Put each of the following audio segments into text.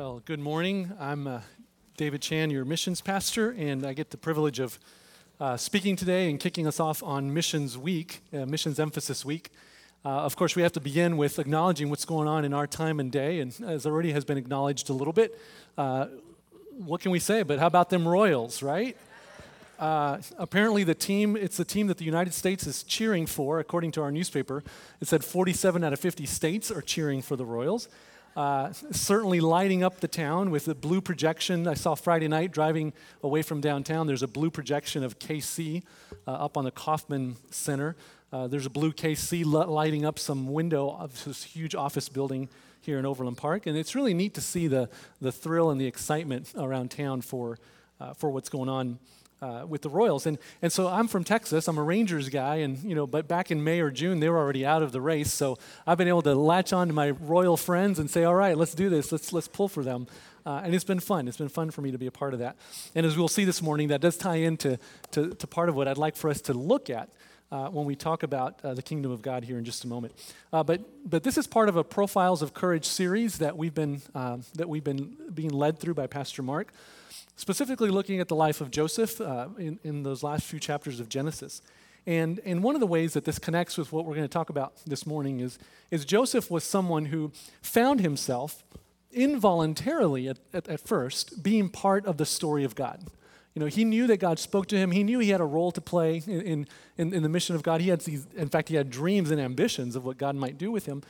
Well, good morning. I'm uh, David Chan, your missions pastor, and I get the privilege of uh, speaking today and kicking us off on Missions Week, uh, Missions Emphasis Week. Uh, of course, we have to begin with acknowledging what's going on in our time and day, and as already has been acknowledged a little bit, uh, what can we say? But how about them Royals, right? Uh, apparently, the team, it's the team that the United States is cheering for, according to our newspaper. It said 47 out of 50 states are cheering for the Royals. Uh, certainly lighting up the town with the blue projection. I saw Friday night driving away from downtown. There's a blue projection of KC uh, up on the Kauffman Center. Uh, there's a blue KC lighting up some window of this huge office building here in Overland Park. And it's really neat to see the, the thrill and the excitement around town for, uh, for what's going on uh, with the Royals. And, and so I'm from Texas. I'm a Rangers guy. And, you know, but back in May or June, they were already out of the race. So I've been able to latch on to my Royal friends and say, all right, let's do this. Let's, let's pull for them. Uh, and it's been fun. It's been fun for me to be a part of that. And as we'll see this morning, that does tie into to, to part of what I'd like for us to look at uh, when we talk about uh, the kingdom of God here in just a moment. Uh, but, but this is part of a Profiles of Courage series that we've been, uh, that we've been being led through by Pastor Mark specifically looking at the life of Joseph uh, in, in those last few chapters of Genesis. And, and one of the ways that this connects with what we're going to talk about this morning is, is Joseph was someone who found himself involuntarily at, at, at first being part of the story of God. You know, he knew that God spoke to him. He knew he had a role to play in, in, in, the mission of God. He had these, in fact, he had dreams and ambitions of what God might do with him.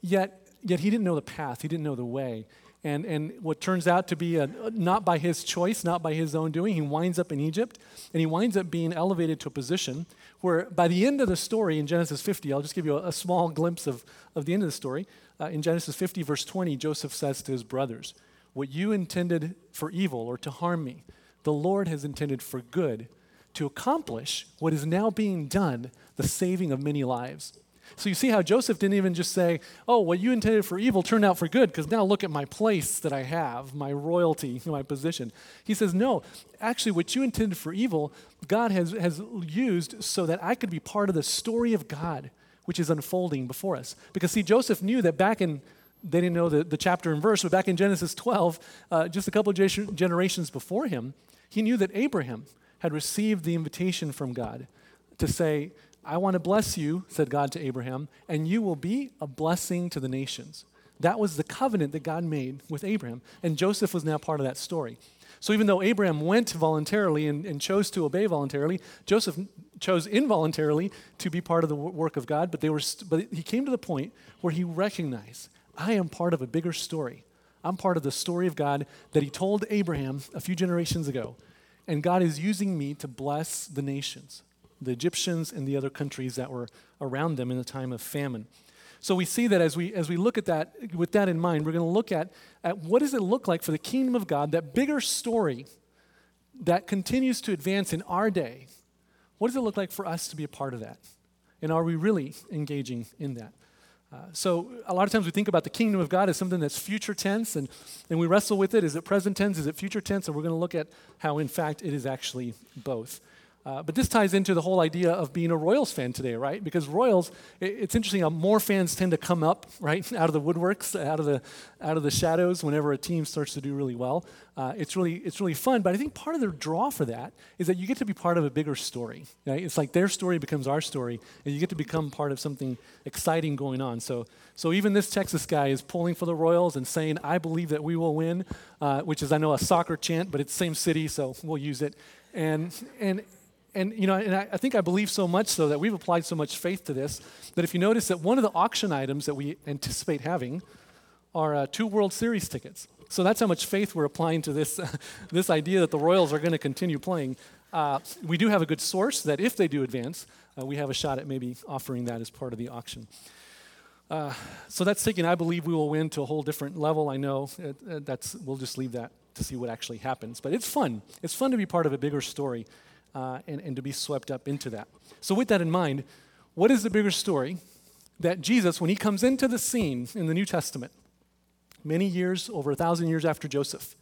Yet, yet he didn't know the path. He didn't know the way. And, and what turns out to be a, not by his choice, not by his own doing, he winds up in Egypt and he winds up being elevated to a position where by the end of the story in Genesis 50, I'll just give you a, a small glimpse of, of the end of the story. Uh, in Genesis 50, verse 20, Joseph says to his brothers, What you intended for evil or to harm me, the Lord has intended for good to accomplish what is now being done, the saving of many lives. So you see how Joseph didn't even just say, Oh, what you intended for evil turned out for good, because now look at my place that I have, my royalty, my position. He says, No, actually, what you intended for evil, God has, has used so that I could be part of the story of God, which is unfolding before us. Because, see, Joseph knew that back in they didn't know the, the chapter and verse, but back in Genesis 12, uh, just a couple generations before him, he knew that Abraham had received the invitation from God to say, I want to bless you, said God to Abraham, and you will be a blessing to the nations. That was the covenant that God made with Abraham, and Joseph was now part of that story. So even though Abraham went voluntarily and, and chose to obey voluntarily, Joseph chose involuntarily to be part of the work of God, but, they were st- but he came to the point where he recognized, I am part of a bigger story. I'm part of the story of God that he told Abraham a few generations ago. And God is using me to bless the nations the Egyptians and the other countries that were around them in the time of famine. So we see that as we, as we look at that, with that in mind, we're going to look at, at what does it look like for the kingdom of God, that bigger story that continues to advance in our day. What does it look like for us to be a part of that? And are we really engaging in that? Uh, so a lot of times we think about the kingdom of God as something that's future tense, and, and we wrestle with it. Is it present tense? Is it future tense? And we're going to look at how, in fact, it is actually both. Uh, but this ties into the whole idea of being a Royals fan today, right? Because Royals, it, it's interesting how more fans tend to come up, right, out of the woodworks, out of the, out of the shadows whenever a team starts to do really well. Uh, it's, really, it's really fun, but I think part of the draw for that is that you get to be part of a bigger story, right? It's like their story becomes our story, and you get to become part of something exciting going on. So, so even this Texas guy is pulling for the Royals and saying, I believe that we will win, uh, which is, I know, a soccer chant, but it's same city, so we'll use it. And, and, and you know, and I, I, think I believe so much so that we've applied so much faith to this that if you notice that one of the auction items that we anticipate having are uh, two World Series tickets. So that's how much faith we're applying to this, uh, this idea that the Royals are going to continue playing. Uh, we do have a good source that if they do advance, uh, we have a shot at maybe offering that as part of the auction. Uh, so that's taking, I believe we will win to a whole different level. I know uh, that's, we'll just leave that to see what actually happens. But it's fun. It's fun to be part of a bigger story uh, and, and to be swept up into that. So, with that in mind, what is the bigger story that Jesus, when he comes into the scene in the New Testament, many years, over a thousand years after Joseph,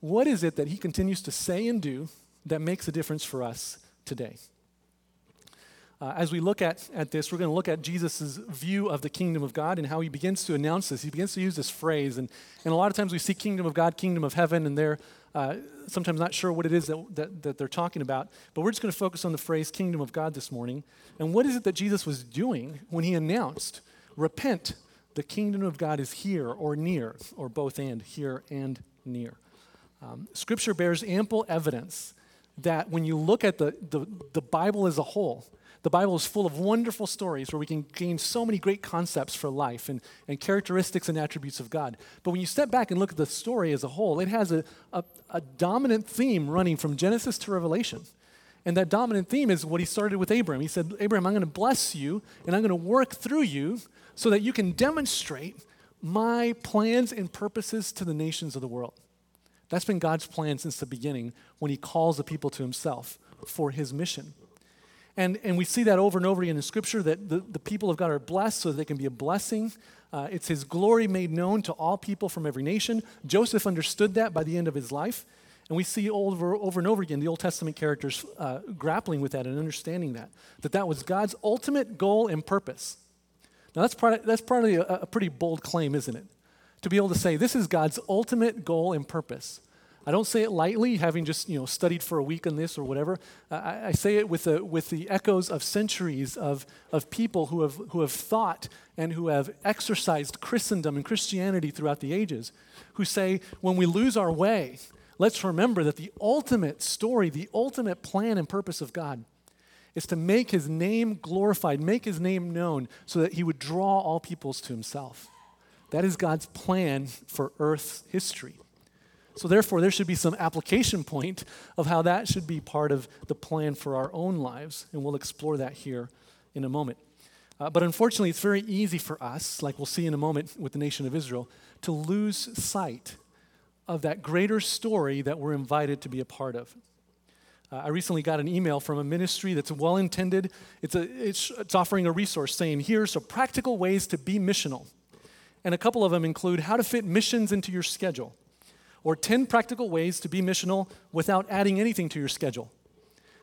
what is it that he continues to say and do that makes a difference for us today? Uh, as we look at, at this, we're going to look at Jesus' view of the kingdom of God and how he begins to announce this. He begins to use this phrase. And, and a lot of times we see kingdom of God, kingdom of heaven, and they're uh, sometimes not sure what it is that, that, that they're talking about. But we're just going to focus on the phrase kingdom of God this morning. And what is it that Jesus was doing when he announced, Repent, the kingdom of God is here or near, or both and, here and near? Um, scripture bears ample evidence that when you look at the, the, the Bible as a whole, the Bible is full of wonderful stories where we can gain so many great concepts for life and, and characteristics and attributes of God. But when you step back and look at the story as a whole, it has a, a, a dominant theme running from Genesis to Revelation. And that dominant theme is what he started with Abraham. He said, Abraham, I'm going to bless you and I'm going to work through you so that you can demonstrate my plans and purposes to the nations of the world. That's been God's plan since the beginning when he calls the people to himself for his mission. And, and we see that over and over again in Scripture that the, the people of God are blessed so that they can be a blessing. Uh, it's His glory made known to all people from every nation. Joseph understood that by the end of his life. And we see over, over and over again the Old Testament characters uh, grappling with that and understanding that, that that was God's ultimate goal and purpose. Now, that's, part, that's probably a, a pretty bold claim, isn't it? To be able to say, this is God's ultimate goal and purpose. I don't say it lightly, having just you know studied for a week on this or whatever. I, I say it with the, with the echoes of centuries of, of people who have, who have thought and who have exercised Christendom and Christianity throughout the ages, who say, when we lose our way, let's remember that the ultimate story, the ultimate plan and purpose of God is to make his name glorified, make his name known, so that he would draw all peoples to himself. That is God's plan for Earth's history. So, therefore, there should be some application point of how that should be part of the plan for our own lives, and we'll explore that here in a moment. Uh, but unfortunately, it's very easy for us, like we'll see in a moment with the nation of Israel, to lose sight of that greater story that we're invited to be a part of. Uh, I recently got an email from a ministry that's well intended. It's, it's, it's offering a resource saying, here's some practical ways to be missional. And a couple of them include how to fit missions into your schedule or 10 practical ways to be missional without adding anything to your schedule.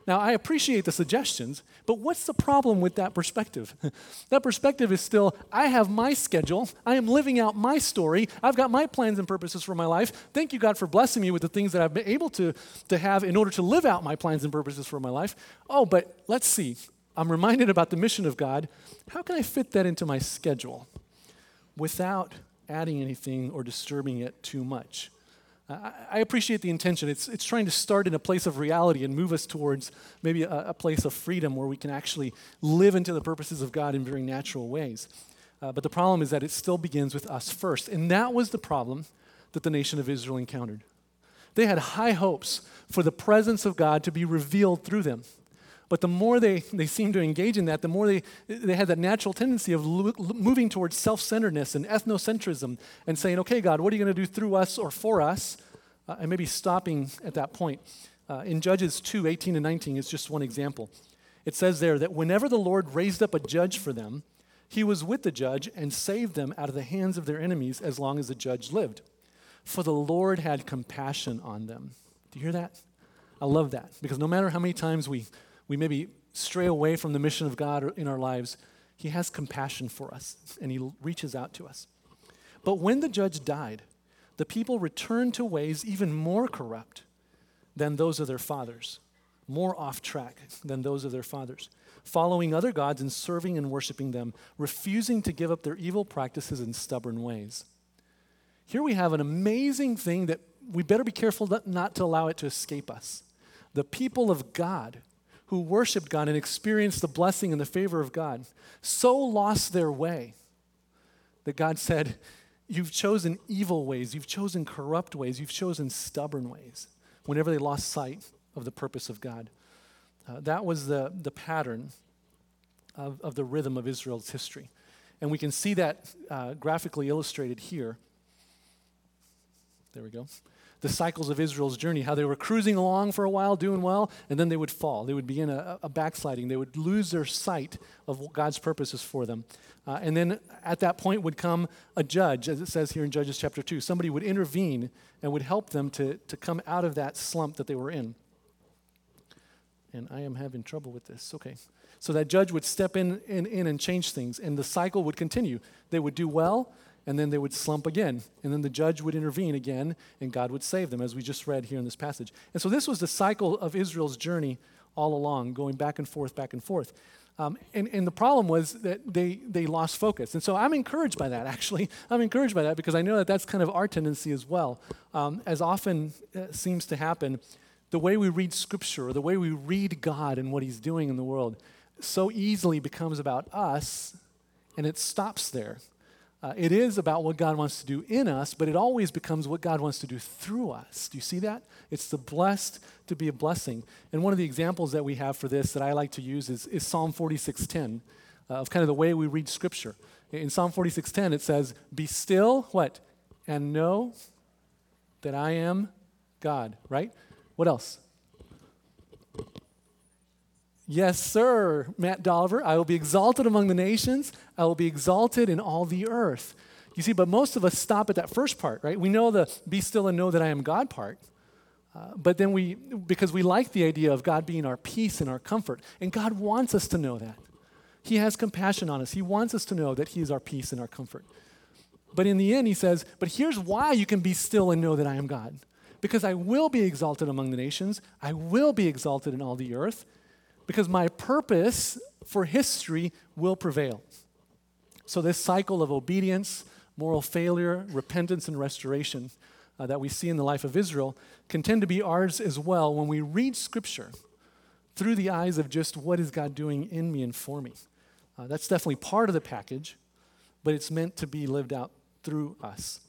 Now, I appreciate the suggestions, but what's the problem with that perspective? that perspective is still I have my schedule, I am living out my story, I've got my plans and purposes for my life. Thank you, God, for blessing me with the things that I've been able to, to have in order to live out my plans and purposes for my life. Oh, but let's see. I'm reminded about the mission of God. How can I fit that into my schedule without adding anything or disturbing it too much? I appreciate the intention. It's, it's trying to start in a place of reality and move us towards maybe a, a place of freedom where we can actually live into the purposes of God in very natural ways. Uh, but the problem is that it still begins with us first. And that was the problem that the nation of Israel encountered. They had high hopes for the presence of God to be revealed through them. But the more they, they seemed to engage in that, the more they, they had that natural tendency of lo- moving towards self centeredness and ethnocentrism and saying, okay, God, what are you going to do through us or for us? Uh, and maybe stopping at that point. Uh, in Judges 2 18 and 19 is just one example. It says there that whenever the Lord raised up a judge for them, he was with the judge and saved them out of the hands of their enemies as long as the judge lived. For the Lord had compassion on them. Do you hear that? I love that because no matter how many times we we maybe stray away from the mission of God in our lives, He has compassion for us and He reaches out to us. But when the judge died, the people returned to ways even more corrupt than those of their fathers, more off track than those of their fathers, following other gods and serving and worshiping them, refusing to give up their evil practices and stubborn ways. Here we have an amazing thing that we better be careful not to allow it to escape us. The people of God who worshiped God and experienced the blessing and the favor of God so lost their way that God said, You've chosen evil ways, you've chosen corrupt ways, you've chosen stubborn ways, whenever they lost sight of the purpose of God. Uh, that was the, the pattern of, of the rhythm of Israel's history. And we can see that uh, graphically illustrated here. There we go the cycles of Israel's journey, how they were cruising along for a while, doing well, and then they would fall. They would begin a, a backsliding. They would lose their sight of God's purposes for them. Uh, and then at that point would come a judge, as it says here in Judges chapter 2. Somebody would intervene and would help them to, to come out of that slump that they were in. And I am having trouble with this. Okay. So that judge would step in, in, in and change things, and the cycle would continue. They would do well, and then they would slump again. And then the judge would intervene again, and God would save them, as we just read here in this passage. And so this was the cycle of Israel's journey all along, going back and forth, back and forth. Um, and, and the problem was that they, they lost focus. And so I'm encouraged by that, actually. I'm encouraged by that because I know that that's kind of our tendency as well. Um, as often uh, seems to happen, the way we read Scripture, or the way we read God and what He's doing in the world, so easily becomes about us and it stops there. Uh, it is about what God wants to do in us, but it always becomes what God wants to do through us. Do you see that? It's the blessed to be a blessing. And one of the examples that we have for this that I like to use is, is Psalm 46:10, uh, of kind of the way we read Scripture. In Psalm 46:10, it says, "Be still, what, and know that I am God." Right? What else? Yes, sir, Matt Dolliver. I will be exalted among the nations. I will be exalted in all the earth. You see, but most of us stop at that first part, right? We know the be still and know that I am God part. Uh, but then we, because we like the idea of God being our peace and our comfort, and God wants us to know that. He has compassion on us. He wants us to know that He is our peace and our comfort. But in the end, He says, But here's why you can be still and know that I am God. Because I will be exalted among the nations, I will be exalted in all the earth, because my purpose for history will prevail. So, this cycle of obedience, moral failure, repentance, and restoration uh, that we see in the life of Israel can tend to be ours as well when we read Scripture through the eyes of just what is God doing in me and for me. Uh, that's definitely part of the package, but it's meant to be lived out through us.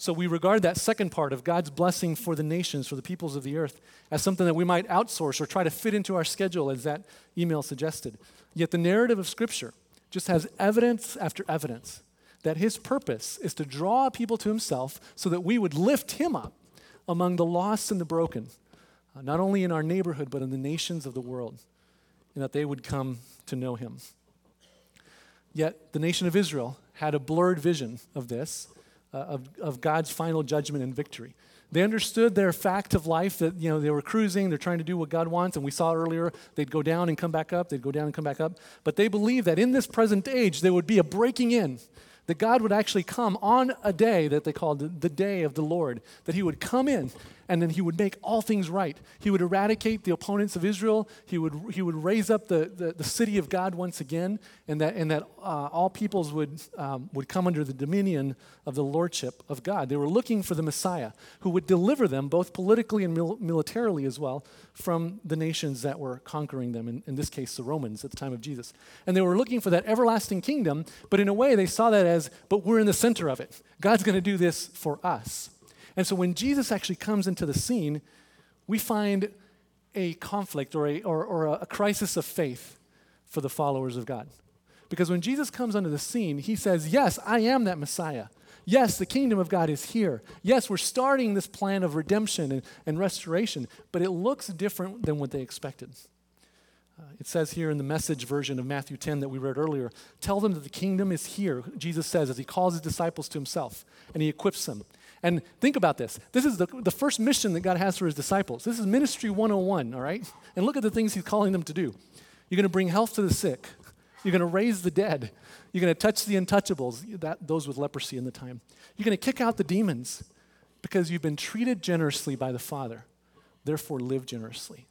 So we regard that second part of God's blessing for the nations, for the peoples of the earth, as something that we might outsource or try to fit into our schedule, as that email suggested. Yet the narrative of Scripture just has evidence after evidence that his purpose is to draw people to himself so that we would lift him up among the lost and the broken, uh, not only in our neighborhood, but in the nations of the world, and that they would come to know him. Yet the nation of Israel had a blurred vision of this uh, of, of God's final judgment and victory. They understood their fact of life that, you know, they were cruising, they're trying to do what God wants, and we saw earlier they'd go down and come back up, they'd go down and come back up. But they believed that in this present age there would be a breaking in, that God would actually come on a day that they called the day of the Lord, that He would come in and then he would make all things right. He would eradicate the opponents of Israel. He would, he would raise up the, the, the city of God once again, and that, and that uh, all peoples would, um, would come under the dominion of the lordship of God. They were looking for the Messiah who would deliver them, both politically and mil- militarily as well, from the nations that were conquering them, in, in this case, the Romans at the time of Jesus. And they were looking for that everlasting kingdom, but in a way, they saw that as, but we're in the center of it. God's going to do this for us. And so when Jesus actually comes into the scene, we find a conflict or a, or, or a crisis of faith for the followers of God. Because when Jesus comes onto the scene, he says, Yes, I am that Messiah. Yes, the kingdom of God is here. Yes, we're starting this plan of redemption and, and restoration, but it looks different than what they expected. It says here in the message version of Matthew 10 that we read earlier tell them that the kingdom is here, Jesus says, as he calls his disciples to himself and he equips them. And think about this. This is the, the first mission that God has for his disciples. This is ministry 101, all right? And look at the things he's calling them to do. You're going to bring health to the sick. You're going to raise the dead. You're going to touch the untouchables, that, those with leprosy in the time. You're going to kick out the demons because you've been treated generously by the Father. Therefore, live generously.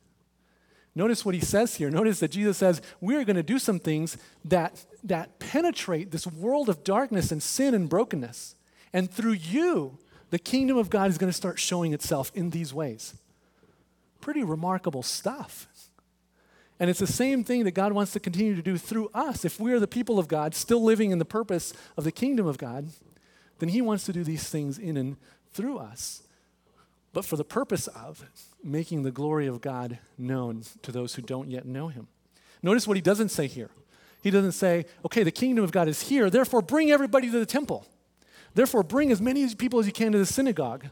Notice what he says here. Notice that Jesus says, We're going to do some things that, that penetrate this world of darkness and sin and brokenness. And through you, the kingdom of God is going to start showing itself in these ways. Pretty remarkable stuff. And it's the same thing that God wants to continue to do through us. If we are the people of God, still living in the purpose of the kingdom of God, then He wants to do these things in and through us. But for the purpose of making the glory of God known to those who don't yet know Him. Notice what He doesn't say here. He doesn't say, okay, the kingdom of God is here, therefore bring everybody to the temple. Therefore, bring as many people as you can to the synagogue.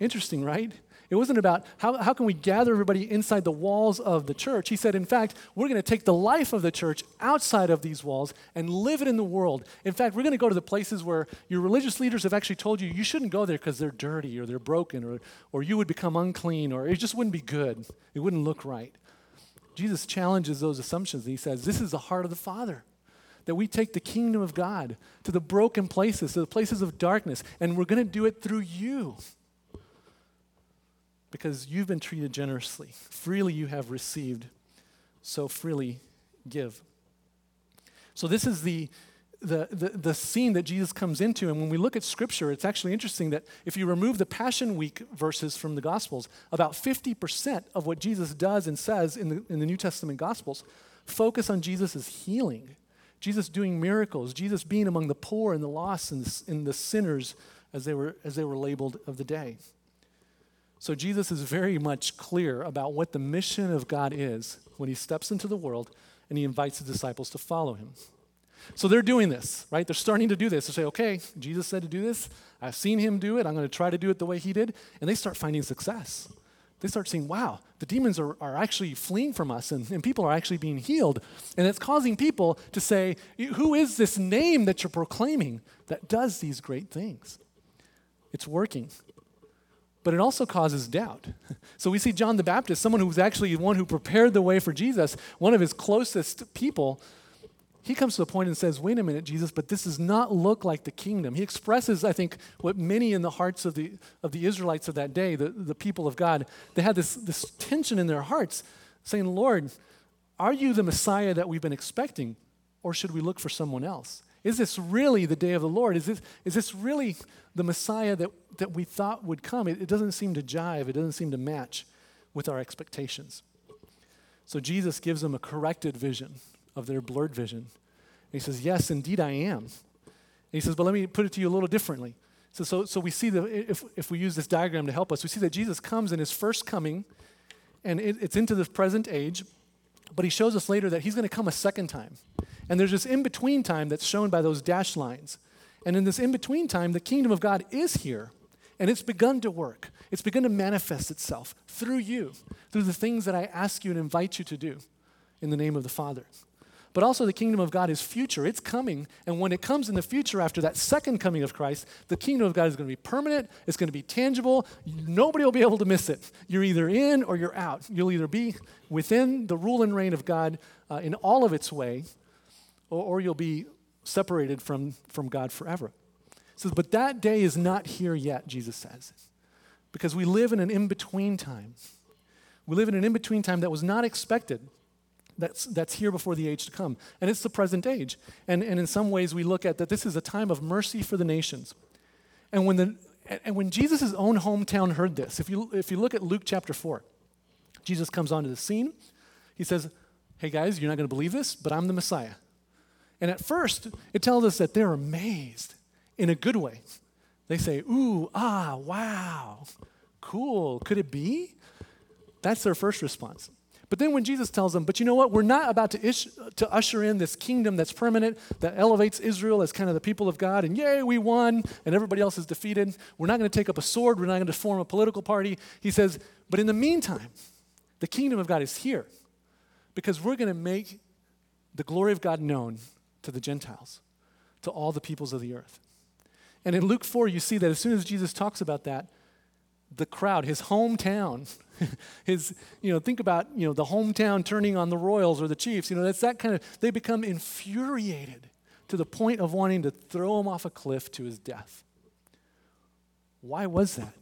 Interesting, right? It wasn't about how, how can we gather everybody inside the walls of the church. He said, in fact, we're going to take the life of the church outside of these walls and live it in the world. In fact, we're going to go to the places where your religious leaders have actually told you you shouldn't go there because they're dirty or they're broken or, or you would become unclean or it just wouldn't be good. It wouldn't look right. Jesus challenges those assumptions and he says, This is the heart of the Father. That we take the kingdom of God to the broken places, to the places of darkness, and we're going to do it through you. Because you've been treated generously. Freely you have received, so freely give. So, this is the, the, the, the, scene that Jesus comes into. And when we look at Scripture, it's actually interesting that if you remove the Passion Week verses from the Gospels, about 50% of what Jesus does and says in the, in the New Testament Gospels focus on Jesus' healing. Jesus doing miracles, Jesus being among the poor and the lost and the, and the sinners as they, were, as they were labeled of the day. So Jesus is very much clear about what the mission of God is when he steps into the world and he invites the disciples to follow him. So they're doing this, right? They're starting to do this. They say, okay, Jesus said to do this. I've seen him do it. I'm going to try to do it the way he did. And they start finding success. They start seeing, wow, the demons are, are actually fleeing from us and, and people are actually being healed. And it's causing people to say, who is this name that you're proclaiming that does these great things? It's working. But it also causes doubt. So we see John the Baptist, someone who was actually the one who prepared the way for Jesus, one of his closest people, he comes to the point and says, Wait a minute, Jesus, but this does not look like the kingdom. He expresses, I think, what many in the hearts of the, of the Israelites of that day, the, the people of God, they had this, this tension in their hearts saying, Lord, are you the Messiah that we've been expecting, or should we look for someone else? Is this really the day of the Lord? Is this, is this really the Messiah that, that we thought would come? It, it doesn't seem to jive, it doesn't seem to match with our expectations. So Jesus gives them a corrected vision of their blurred vision. And he says, Yes, indeed I am. And he says, But let me put it to you a little differently. So, so, so we see that if, if we use this diagram to help us, we see that Jesus comes in his first coming, and it, it's into the present age, but he shows us later that he's going to come a second time. And there's this in between time that's shown by those dashed lines. And in this in between time, the kingdom of God is here, and it's begun to work. It's begun to manifest itself through you, through the things that I ask you and invite you to do in the name of the Father. But also, the kingdom of God is future. It's coming. And when it comes in the future, after that second coming of Christ, the kingdom of God is going to be permanent. It's going to be tangible. Nobody will be able to miss it. You're either in or you're out. You'll either be within the rule and reign of God uh, in all of its way, or, or you'll be separated from, from God forever. It says, but that day is not here yet, Jesus says, because we live in an in between time. We live in an in between time that was not expected that's, that's here before the age to come. And it's the present age. And, and in some ways, we look at that this is a time of mercy for the nations. And when, the, and when Jesus' own hometown heard this, if you, if you look at Luke chapter 4, Jesus comes onto the scene. He says, Hey guys, you're not going to believe this, but I'm the Messiah. And at first, it tells us that they're amazed in a good way. They say, Ooh, ah, wow, cool, could it be? That's their first response. But then when Jesus tells them, but you know what? We're not about to, ish, to usher in this kingdom that's permanent, that elevates Israel as kind of the people of God, and yay, we won, and everybody else is defeated. We're not going to take up a sword. We're not going to form a political party. He says, but in the meantime, the kingdom of God is here because we're going to make the glory of God known to the Gentiles, to all the peoples of the earth. And in Luke 4, you see that as soon as Jesus talks about that, the crowd, his hometown, his, you know, think about, you know, the hometown turning on the Royals or the Chiefs. You know, that's that kind of, they become infuriated to the point of wanting to throw him off a cliff to his death. Why was that?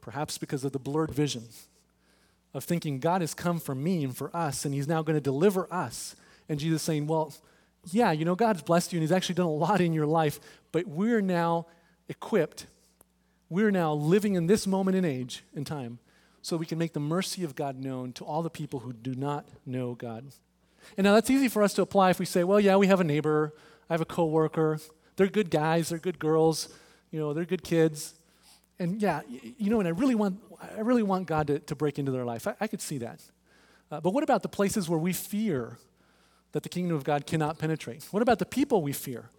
Perhaps because of the blurred vision of thinking God has come for me and for us, and he's now going to deliver us. And Jesus saying, well, yeah, you know, God's blessed you and he's actually done a lot in your life, but we're now equipped we're now living in this moment in age and time so we can make the mercy of God known to all the people who do not know God. And now that's easy for us to apply if we say, well, yeah, we have a neighbor, I have a coworker, they're good guys, they're good girls, you know, they're good kids. And yeah, you know, and I really want, I really want God to, to break into their life. I, I could see that. Uh, but what about the places where we fear that the kingdom of God cannot penetrate? What about the people we fear?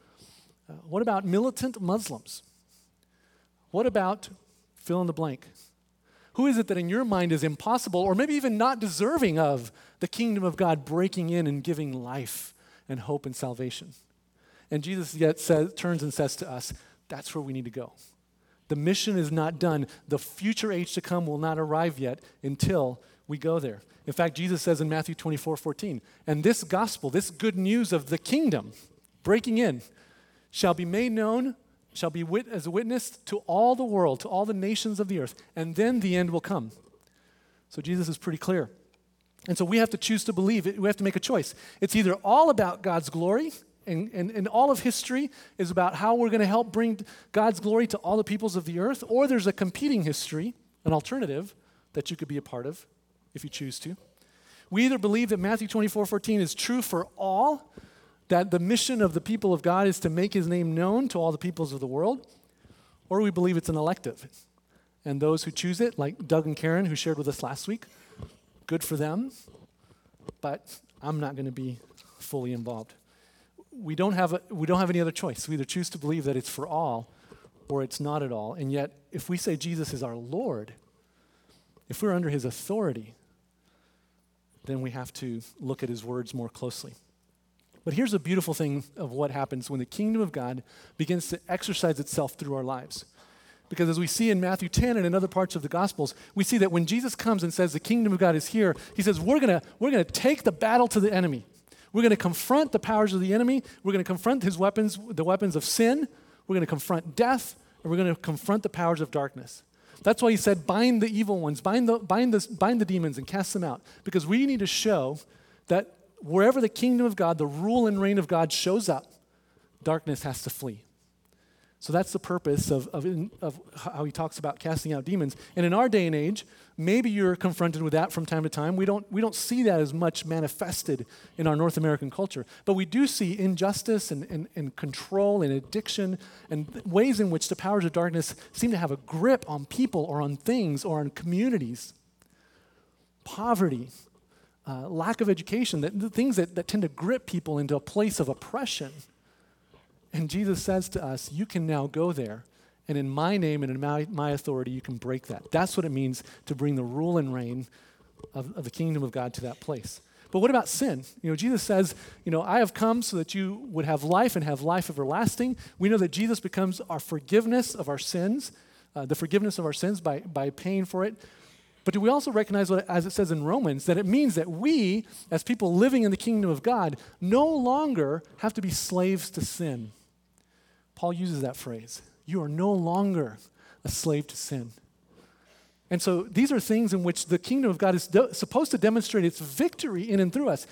Uh, what about militant Muslims? What about fill in the blank? Who is it that in your mind is impossible or maybe even not deserving of the kingdom of God breaking in and giving life and hope and salvation? And Jesus yet says, turns and says to us, that's where we need to go. The mission is not done. The future age to come will not arrive yet until we go there. In fact, Jesus says in Matthew 24 14, and this gospel, this good news of the kingdom breaking in, shall be made known, shall be wit- as a witness to all the world, to all the nations of the earth, and then the end will come. So Jesus is pretty clear. And so we have to choose to believe it. We have to make a choice. It's either all about God's glory, and, and, and all of history is about how we're going to help bring God's glory to all the peoples of the earth, or there's a competing history, an alternative that you could be a part of if you choose to. We either believe that Matthew 24 14 is true for all, that the mission of the people of God is to make his name known to all the peoples of the world, or we believe it's an elective. And those who choose it, like Doug and Karen, who shared with us last week, good for them, but I'm not going to be fully involved. We don't, have a, we don't have any other choice. We either choose to believe that it's for all or it's not at all. And yet, if we say Jesus is our Lord, if we're under his authority, then we have to look at his words more closely. But here's a beautiful thing of what happens when the kingdom of God begins to exercise itself through our lives. Because as we see in Matthew 10 and in other parts of the Gospels, we see that when Jesus comes and says the kingdom of God is here, he says, We're going we're going to take the battle to the enemy. We're going to confront the powers of the enemy. We're going to confront his weapons, the weapons of sin. We're going to confront death. And we're going to confront the powers of darkness. That's why he said, bind the evil ones, bind the, bind, the, bind the demons, and cast them out. Because we need to show that wherever the kingdom of God, the rule and reign of God shows up, darkness has to flee. So that's the purpose of, of, of, how he talks about casting out demons. And in our day and age, maybe you're confronted with that from time to time. We don't, we don't see that as much manifested in our North American culture. But we do see injustice and, and, and control and addiction and ways in which the powers of darkness seem to have a grip on people or on things or on communities. Poverty, uh, lack of education, the things that, that tend to grip people into a place of oppression. And Jesus says to us, You can now go there, and in my name and in my, my authority, you can break that. That's what it means to bring the rule and reign of, of the kingdom of God to that place. But what about sin? You know, Jesus says, you know, I have come so that you would have life and have life everlasting. We know that Jesus becomes our forgiveness of our sins, uh, the forgiveness of our sins by, by paying for it. But do we also recognize, what, as it says in Romans, that it means that we, as people living in the kingdom of God, no longer have to be slaves to sin? Paul uses that phrase. You are no longer a slave to sin. And so these are things in which the kingdom of God is de- supposed to demonstrate its victory in and through us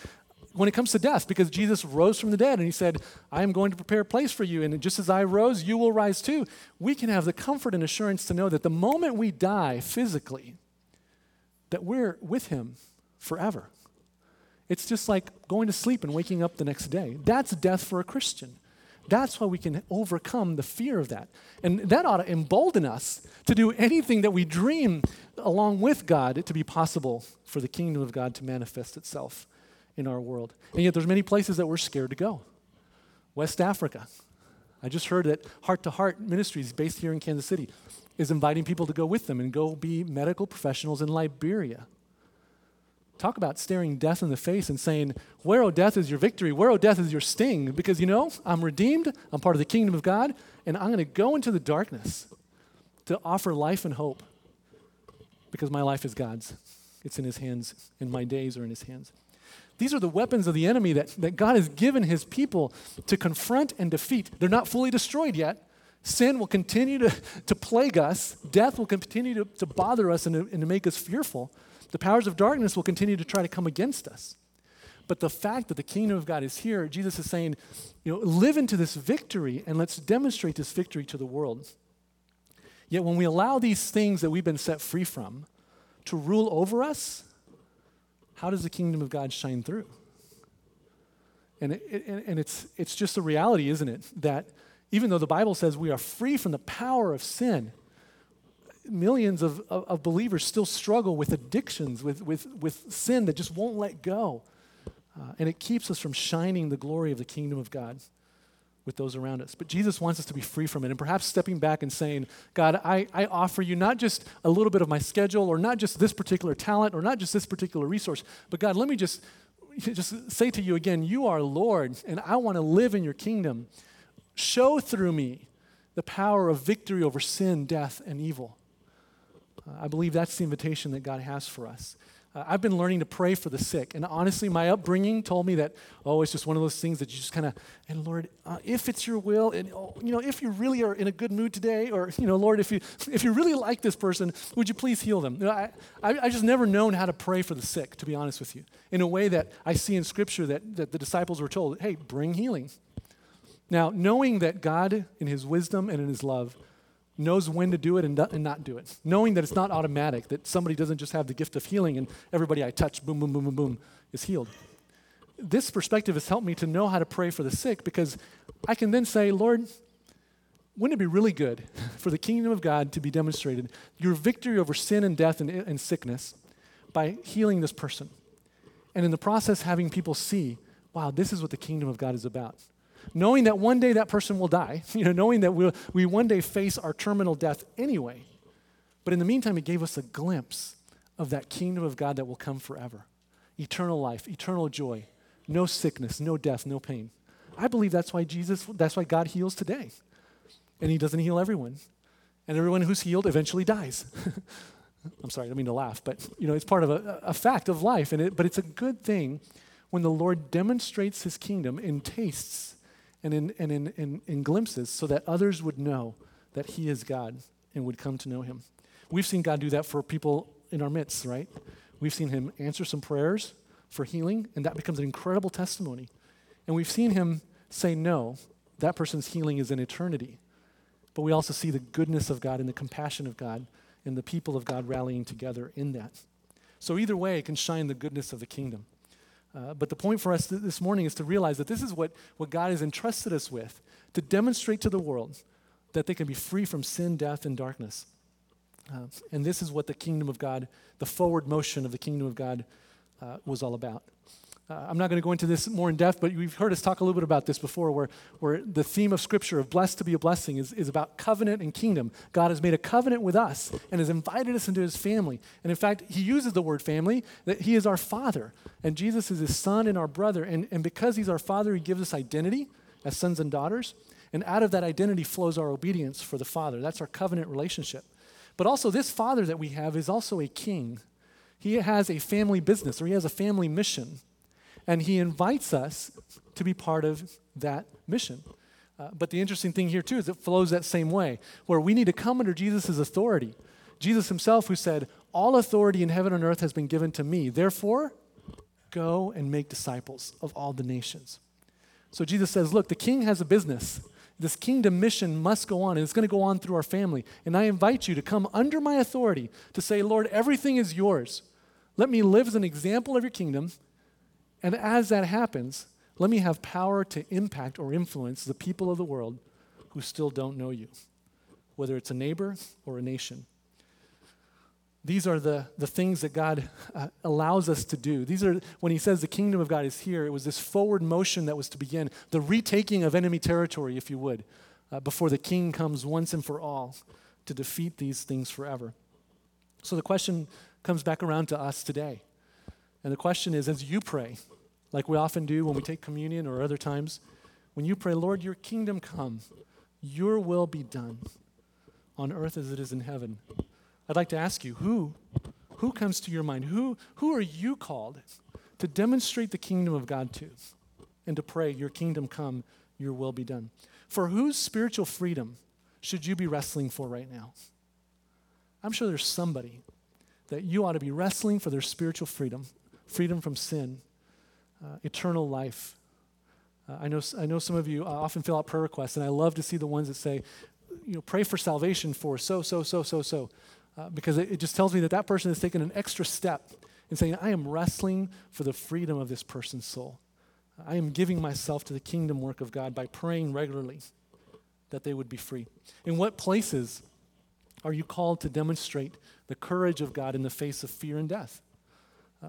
when it comes to death, because Jesus rose from the dead and he said, I am going to prepare a place for you. And just as I rose, you will rise too. We can have the comfort and assurance to know that the moment we die physically, that we're with him forever. It's just like going to sleep and waking up the next day. That's death for a Christian. That's why we can overcome the fear of that. And that ought to embolden us to do anything that we dream along with God to be possible for the kingdom of God to manifest itself in our world. And yet there's many places that we're scared to go. West Africa. I just heard that Heart to Heart Ministries based here in Kansas City is inviting people to go with them and go be medical professionals in Liberia. Talk about staring death in the face and saying, Where, O death, is your victory? Where, O death, is your sting? Because you know, I'm redeemed, I'm part of the kingdom of God, and I'm going to go into the darkness to offer life and hope because my life is God's. It's in His hands, and my days are in His hands. These are the weapons of the enemy that, that God has given His people to confront and defeat. They're not fully destroyed yet. Sin will continue to, to plague us, death will continue to, to bother us and to, and to make us fearful. The powers of darkness will continue to try to come against us. But the fact that the kingdom of God is here, Jesus is saying, you know, live into this victory and let's demonstrate this victory to the world. Yet when we allow these things that we've been set free from to rule over us, how does the kingdom of God shine through? And, it, and it's, it's just a reality, isn't it? That even though the Bible says we are free from the power of sin, millions of, of, of, believers still struggle with addictions, with, with, with sin that just won't let go. Uh, and it keeps us from shining the glory of the kingdom of God with those around us. But Jesus wants us to be free from it and perhaps stepping back and saying, God, I, I offer you not just a little bit of my schedule or not just this particular talent or not just this particular resource, but God, let me just, just say to you again, you are Lord and I want to live in your kingdom. Show through me the power of victory over sin, death, and evil. Uh, I believe that's the invitation that God has for us. Uh, I've been learning to pray for the sick. And honestly, my upbringing told me that, oh, it's just one of those things that you just kind of, and Lord, uh, if it's your will, and, oh, you know, if you really are in a good mood today, or, you know, Lord, if you, if you really like this person, would you please heal them? You know, I, I, I just never known how to pray for the sick, to be honest with you, in a way that I see in Scripture that, that the disciples were told, hey, bring healing. Now, knowing that God, in His wisdom and in His love, knows when to do it and, and not do it. Knowing that it's not automatic, that somebody doesn't just have the gift of healing and everybody I touch, boom, boom, boom, boom, boom, is healed. This perspective has helped me to know how to pray for the sick because I can then say, Lord, wouldn't it be really good for the kingdom of God to be demonstrated, your victory over sin and death and, and sickness, by healing this person? And in the process, having people see, wow, this is what the kingdom of God is about knowing that one day that person will die, you know, knowing that we'll, we one day face our terminal death anyway. But in the meantime, it gave us a glimpse of that kingdom of God that will come forever eternal life, eternal joy, no sickness, no death, no pain. I believe that's why Jesus, that's why God heals today. And He doesn't heal everyone. And everyone who's healed eventually dies. I'm sorry, I don't mean to laugh, but you know, it's part of a, a fact of life. And it, but it's a good thing when the Lord demonstrates His kingdom in tastes and in, and in, in, in glimpses so that others would know that He is God and would come to know Him. We've seen God do that for people in our midst, right? We've seen Him answer some prayers for healing, and that becomes an incredible testimony. And we've seen Him say, no, that person's healing is in eternity. But we also see the goodness of God and the compassion of God and the people of God rallying together in that. So, either way, it can shine the goodness of the kingdom. Uh, but the point for us th- this morning is to realize that this is what, what God has entrusted us with to demonstrate to the world that they can be free from sin, death, and darkness. Uh, and this is what the kingdom of God, the forward motion of the kingdom of God, uh, was all about. Uh, I'm not going to go into this more in depth, but you've heard us talk a little bit about this before, where, where the theme of Scripture of blessed to be a blessing is, is about covenant and kingdom. God has made a covenant with us and has invited us into his family. And in fact, he uses the word family, that he is our father. And Jesus is his son and our brother. And, and because he's our father, he gives us identity as sons and daughters. And out of that identity flows our obedience for the father. That's our covenant relationship. But also, this father that we have is also a king. He has a family business or he has a family mission. And he invites us to be part of that mission. Uh, but the interesting thing here, too, is it flows that same way, where we need to come under Jesus' authority. Jesus himself, who said, All authority in heaven and earth has been given to me. Therefore, go and make disciples of all the nations. So Jesus says, Look, the king has a business. This kingdom mission must go on, and it's going to go on through our family. And I invite you to come under my authority to say, Lord, everything is yours. Let me live as an example of your kingdom and as that happens, let me have power to impact or influence the people of the world who still don't know you, whether it's a neighbor or a nation. These are the, the things that God uh, allows us to do. These are, when He says the kingdom of God is here, it was this forward motion that was to begin, the retaking of enemy territory, if you would, uh, before the king comes once and for all to defeat these things forever. So the question comes back around to us today. And the question is as you pray, like we often do when we take communion or other times, when you pray, Lord, your kingdom come, your will be done on earth as it is in heaven. I'd like to ask you, who, who comes to your mind? Who, who are you called to demonstrate the kingdom of God to and to pray, Your kingdom come, your will be done? For whose spiritual freedom should you be wrestling for right now? I'm sure there's somebody that you ought to be wrestling for their spiritual freedom freedom from sin, uh, eternal life. Uh, I, know, I know some of you uh, often fill out prayer requests, and I love to see the ones that say, you know, pray for salvation for so, so, so, so, so. Uh, because it, it just tells me that that person has taken an extra step in saying, I am wrestling for the freedom of this person's soul. I am giving myself to the kingdom work of God by praying regularly that they would be free. In what places are you called to demonstrate the courage of God in the face of fear and death?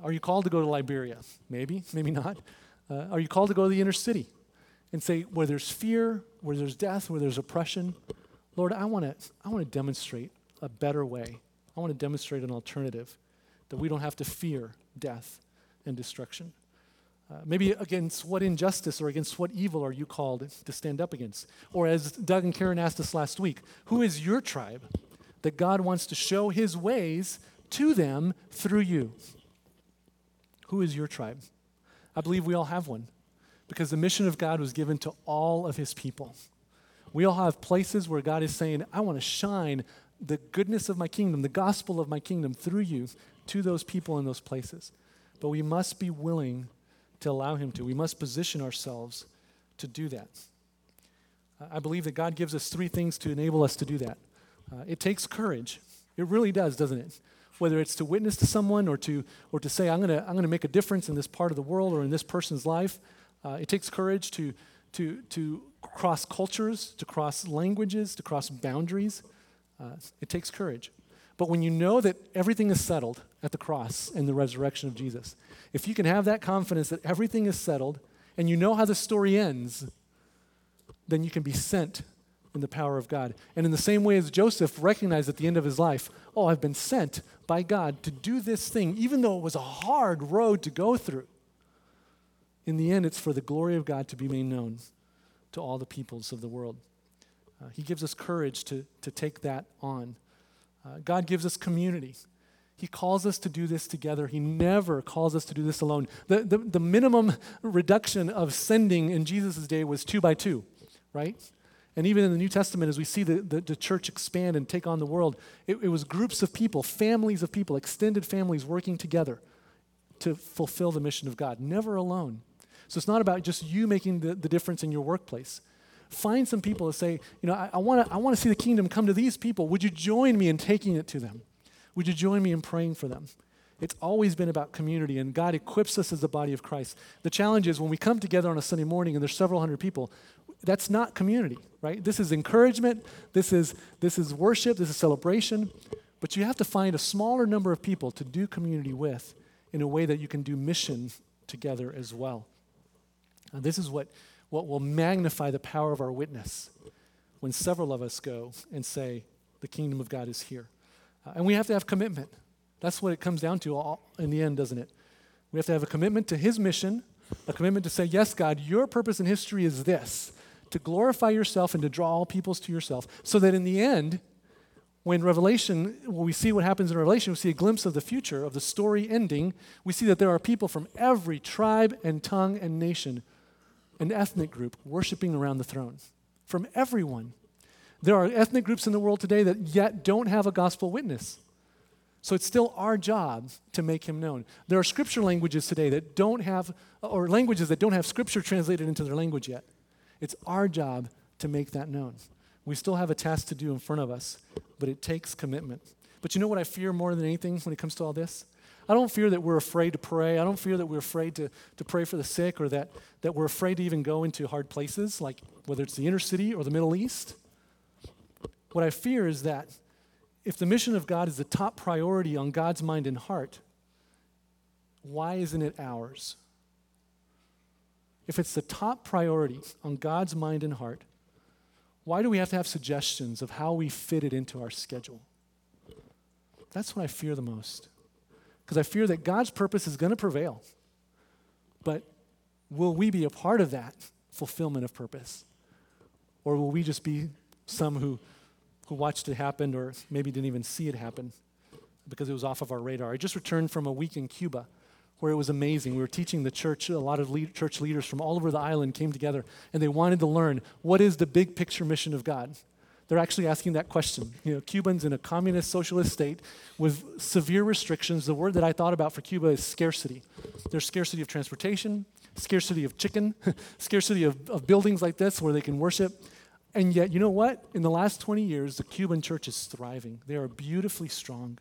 Are you called to go to Liberia? Maybe, maybe not. Uh, are you called to go to the inner city and say, where there's fear, where there's death, where there's oppression, Lord, I want to I want to demonstrate a better way. I want to demonstrate an alternative that we don't have to fear death and destruction. Uh, maybe against what injustice or against what evil are you called to stand up against? Or as Doug and Karen asked us last week, who is your tribe that God wants to show his ways to them through you? Who is your tribe? I believe we all have one because the mission of God was given to all of his people. We all have places where God is saying, I want to shine the goodness of my kingdom, the gospel of my kingdom through you to those people in those places. But we must be willing to allow him to. We must position ourselves to do that. I believe that God gives us three things to enable us to do that. Uh, it takes courage. It really does, doesn't it? Whether it's to witness to someone or to, or to say, I'm going to I'm gonna make a difference in this part of the world or in this person's life, uh, it takes courage to, to, to cross cultures, to cross languages, to cross boundaries. Uh, it takes courage. But when you know that everything is settled at the cross and the resurrection of Jesus, if you can have that confidence that everything is settled and you know how the story ends, then you can be sent in the power of God. And in the same way as Joseph recognized at the end of his life, oh, I've been sent by God to do this thing, even though it was a hard road to go through. In the end, it's for the glory of God to be made known to all the peoples of the world. Uh, he gives us courage to, to take that on. Uh, God gives us community. He calls us to do this together. He never calls us to do this alone. The, the, the minimum reduction of sending in Jesus' day was two by two, right? And even in the New Testament, as we see the, the, the church expand and take on the world, it, it was groups of people, families of people, extended families working together to fulfill the mission of God, never alone. So it's not about just you making the, the difference in your workplace. Find some people to say, you know, I, want to I wanna see the kingdom come to these people. Would you join me in taking it to them? Would you join me in praying for them? It's always been about community, and God equips us as the body of Christ. The challenge is when we come together on a Sunday morning and there's several hundred people, that's not community, right? This is encouragement, this is, this is worship, this is celebration, but you have to find a smaller number of people to do community with in a way that you can do mission together as well. Now, this is what, what will magnify the power of our witness when several of us go and say, The kingdom of God is here. Uh, and we have to have commitment. That's what it comes down to all, in the end, doesn't it? We have to have a commitment to His mission, a commitment to say, Yes, God, your purpose in history is this to glorify yourself and to draw all peoples to yourself, so that in the end, when Revelation, when we see what happens in Revelation, we see a glimpse of the future, of the story ending. We see that there are people from every tribe and tongue and nation and ethnic group worshiping around the throne from everyone. There are ethnic groups in the world today that yet don't have a gospel witness. So it's still our job to make him known. There are scripture languages today that don't have, or languages that don't have scripture translated into their language yet. It's our job to make that known. We still have a task to do in front of us, but it takes commitment. But you know what I fear more than anything when it comes to all this? I don't fear that we're afraid to pray. I don't fear that we're afraid to, to pray for the sick or that, that we're afraid to even go into hard places, like whether it's the inner city or the Middle East. What I fear is that if the mission of God is the top priority on God's mind and heart, why isn't it ours? If it's the top priority on God's mind and heart, why do we have to have suggestions of how we fit it into our schedule? That's what I fear the most because I fear that God's purpose is going to prevail. But will we be a part of that fulfillment of purpose? Or will we just be some who, who watched it happen or maybe didn't even see it happen because it was off of our radar? I just returned from a week in Cuba where it was amazing. We were teaching the church, a lot of lead, church leaders from all over the island came together and they wanted to learn what is the big picture mission of God? they're actually asking that question. You know, Cubans in a communist socialist state with severe restrictions. The word that I thought about for Cuba is scarcity. There's scarcity of transportation, scarcity of chicken, scarcity of, of buildings like this where they can worship. And yet, you know what? In the last 20 years, the Cuban church is thriving. They are beautifully strong.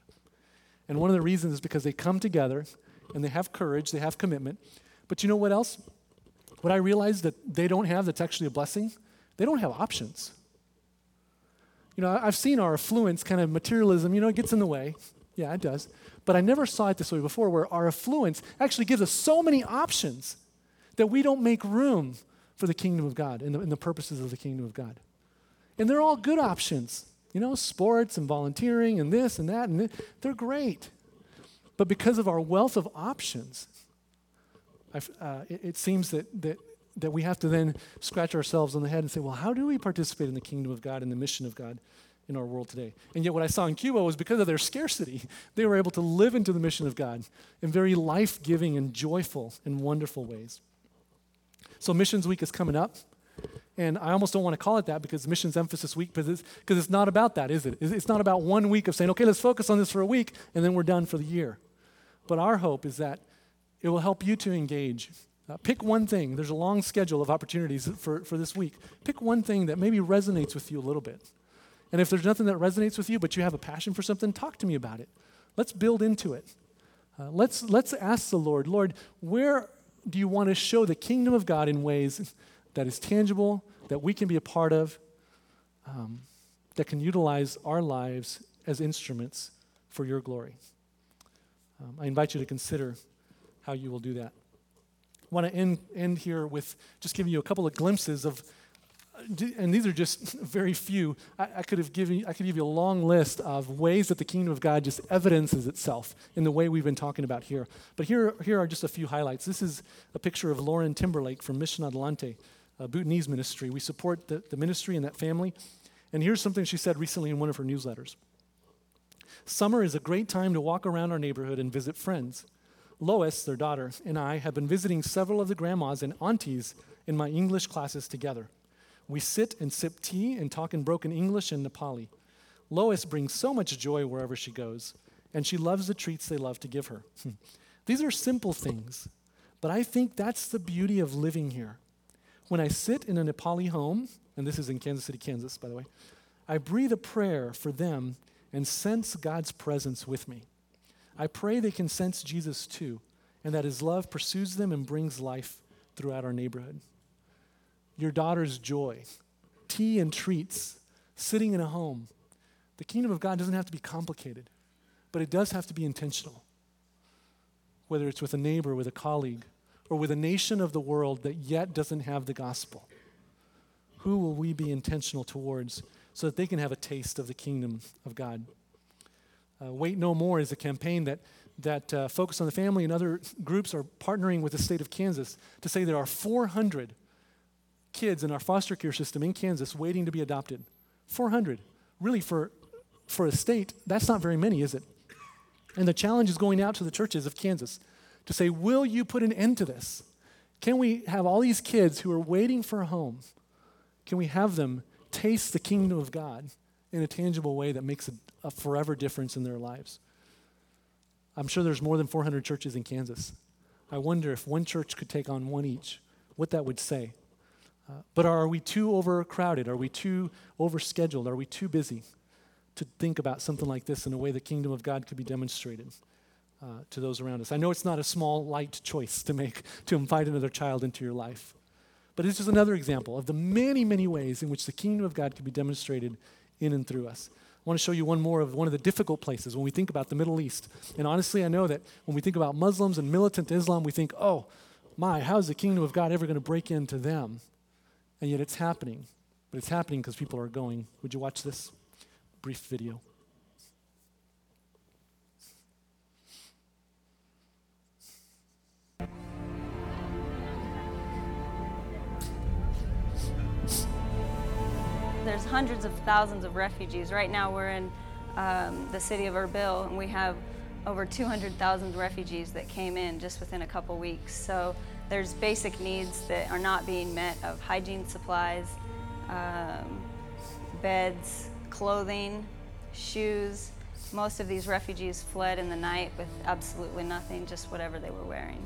And one of the reasons is because they come together and they have courage, they have commitment. But you know what else? What I realized that they don't have that's actually a blessing? They don't have options. You know, I've seen our affluence kind of materialism, you know, it gets in the way. Yeah, it does. But I never saw it this way before, where our affluence actually gives us so many options that we don't make room for the kingdom of God and the, and the purposes of the kingdom of God. And they're all good options, you know, sports and volunteering and this and that, and this, they're great. But because of our wealth of options, uh, it, it seems that, that that we have to then scratch ourselves on the head and say, well, how do we participate in the kingdom of God and the mission of God? in our world today. And yet, what I saw in Cuba was because of their scarcity, they were able to live into the mission of God in very life giving and joyful and wonderful ways. So, Missions Week is coming up. And I almost don't want to call it that because Missions Emphasis Week, because it's, because it's not about that, is it? It's not about one week of saying, okay, let's focus on this for a week, and then we're done for the year. But our hope is that it will help you to engage. Uh, pick one thing. There's a long schedule of opportunities for, for this week. Pick one thing that maybe resonates with you a little bit. And if there's nothing that resonates with you, but you have a passion for something, talk to me about it. Let's build into it. Uh, let's, let's ask the Lord, Lord, where do you want to show the kingdom of God in ways that is tangible, that we can be a part of, um, that can utilize our lives as instruments for your glory? Um, I invite you to consider how you will do that. I want to end, end here with just giving you a couple of glimpses of and these are just very few. I, I, could have given, I could give you a long list of ways that the kingdom of God just evidences itself in the way we've been talking about here. But here, here are just a few highlights. This is a picture of Lauren Timberlake from Mission Adelante, a Bhutanese ministry. We support the, the ministry and that family. And here's something she said recently in one of her newsletters Summer is a great time to walk around our neighborhood and visit friends. Lois, their daughter, and I have been visiting several of the grandmas and aunties in my English classes together. We sit and sip tea and talk in broken English and Nepali. Lois brings so much joy wherever she goes, and she loves the treats they love to give her. These are simple things, but I think that's the beauty of living here. When I sit in a Nepali home, and this is in Kansas City, Kansas, by the way, I breathe a prayer for them and sense God's presence with me. I pray they can sense Jesus too, and that his love pursues them and brings life throughout our neighborhood your daughter's joy, tea and treats, sitting in a home. The kingdom of God doesn't have to be complicated, but it does have to be intentional. Whether it's with a neighbor, with a colleague, or with a nation of the world that yet doesn't have the gospel. Who will we be intentional towards so that they can have a taste of the kingdom of God? Uh, Wait No More is a campaign that, that uh, Focus on the Family and other groups are partnering with the state of Kansas to say there are 400 kids in our foster care system in Kansas waiting to be adopted. 400. Really, for, for a state, that's not very many, is it? And the challenge is going out to the churches of Kansas to say, Will you put an end to this? Can we have all these kids who are waiting for a home? Can we have them taste the kingdom of God in a tangible way that makes a, a forever difference in their lives? I'm sure there's more than 400 churches in Kansas. I wonder if one church could take on one each, what that would say. Uh, but are we too overcrowded? Are we too overscheduled? Are we too busy to think about something like this in a way the kingdom of God could be demonstrated uh, to those around us? I know it's not a small, light choice to make to invite another child into your life, but it's just another example of the many, many ways in which the kingdom of God can be demonstrated in and through us. I want to show you one more of one of the difficult places when we think about the Middle East. And honestly, I know that when we think about Muslims and militant Islam, we think, oh, my, how is the kingdom of God ever going to break into them? And yet it's happening. But it's happening because people are going. Would you watch this brief video? There's hundreds of thousands of refugees. Right now, we're in um, the city of Erbil, and we have over 200,000 refugees that came in just within a couple weeks. So there's basic needs that are not being met of hygiene supplies, um, beds, clothing, shoes. Most of these refugees fled in the night with absolutely nothing, just whatever they were wearing.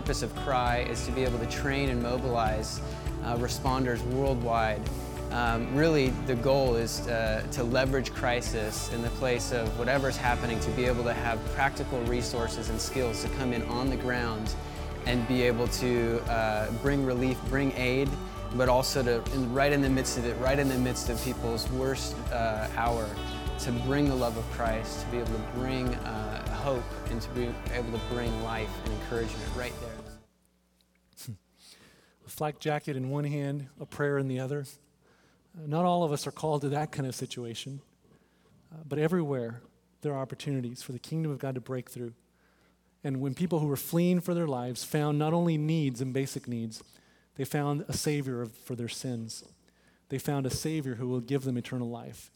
Purpose of CRI is to be able to train and mobilize uh, responders worldwide. Um, really, the goal is uh, to leverage crisis in the place of whatever's happening to be able to have practical resources and skills to come in on the ground and be able to uh, bring relief, bring aid, but also to, right in the midst of it, right in the midst of people's worst uh, hour, to bring the love of Christ, to be able to bring uh, hope, and to be able to bring life and encouragement right there. A flak jacket in one hand, a prayer in the other. Uh, not all of us are called to that kind of situation, uh, but everywhere there are opportunities for the kingdom of God to break through. And when people who were fleeing for their lives found not only needs and basic needs, they found a Savior for their sins. They found a Savior who will give them eternal life.